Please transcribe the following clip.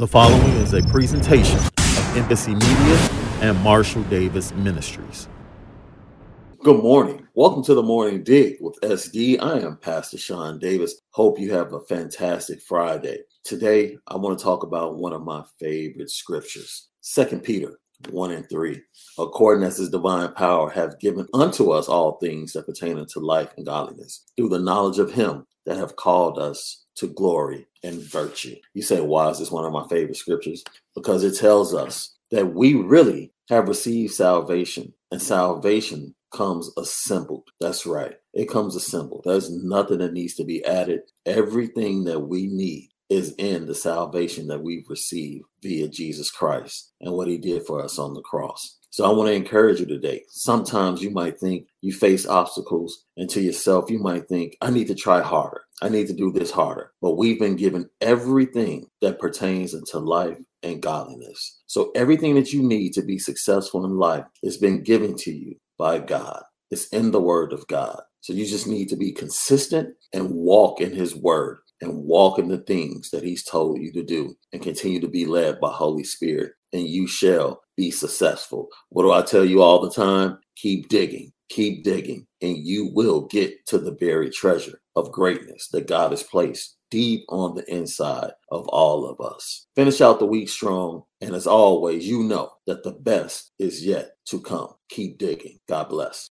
The following is a presentation of Embassy Media and Marshall Davis Ministries. Good morning. Welcome to the Morning Dig with SD. I am Pastor Sean Davis. Hope you have a fantastic Friday. Today, I want to talk about one of my favorite scriptures, Second Peter 1 and 3. According as his divine power have given unto us all things that pertain unto life and godliness, through the knowledge of him that have called us to glory and virtue. You say, why is this one of my favorite scriptures? Because it tells us that we really have received salvation, and salvation comes assembled. That's right. It comes assembled. There's nothing that needs to be added. Everything that we need is in the salvation that we've received via Jesus Christ and what he did for us on the cross. So I want to encourage you today. Sometimes you might think you face obstacles, and to yourself, you might think, I need to try harder. I need to do this harder. But we've been given everything that pertains into life and godliness. So everything that you need to be successful in life has been given to you by God. It's in the word of God. So you just need to be consistent and walk in his word and walk in the things that he's told you to do and continue to be led by Holy Spirit and you shall be successful. What do I tell you all the time? Keep digging, keep digging, and you will get to the buried treasure of greatness that God has placed deep on the inside of all of us. Finish out the week strong. And as always, you know that the best is yet to come. Keep digging. God bless.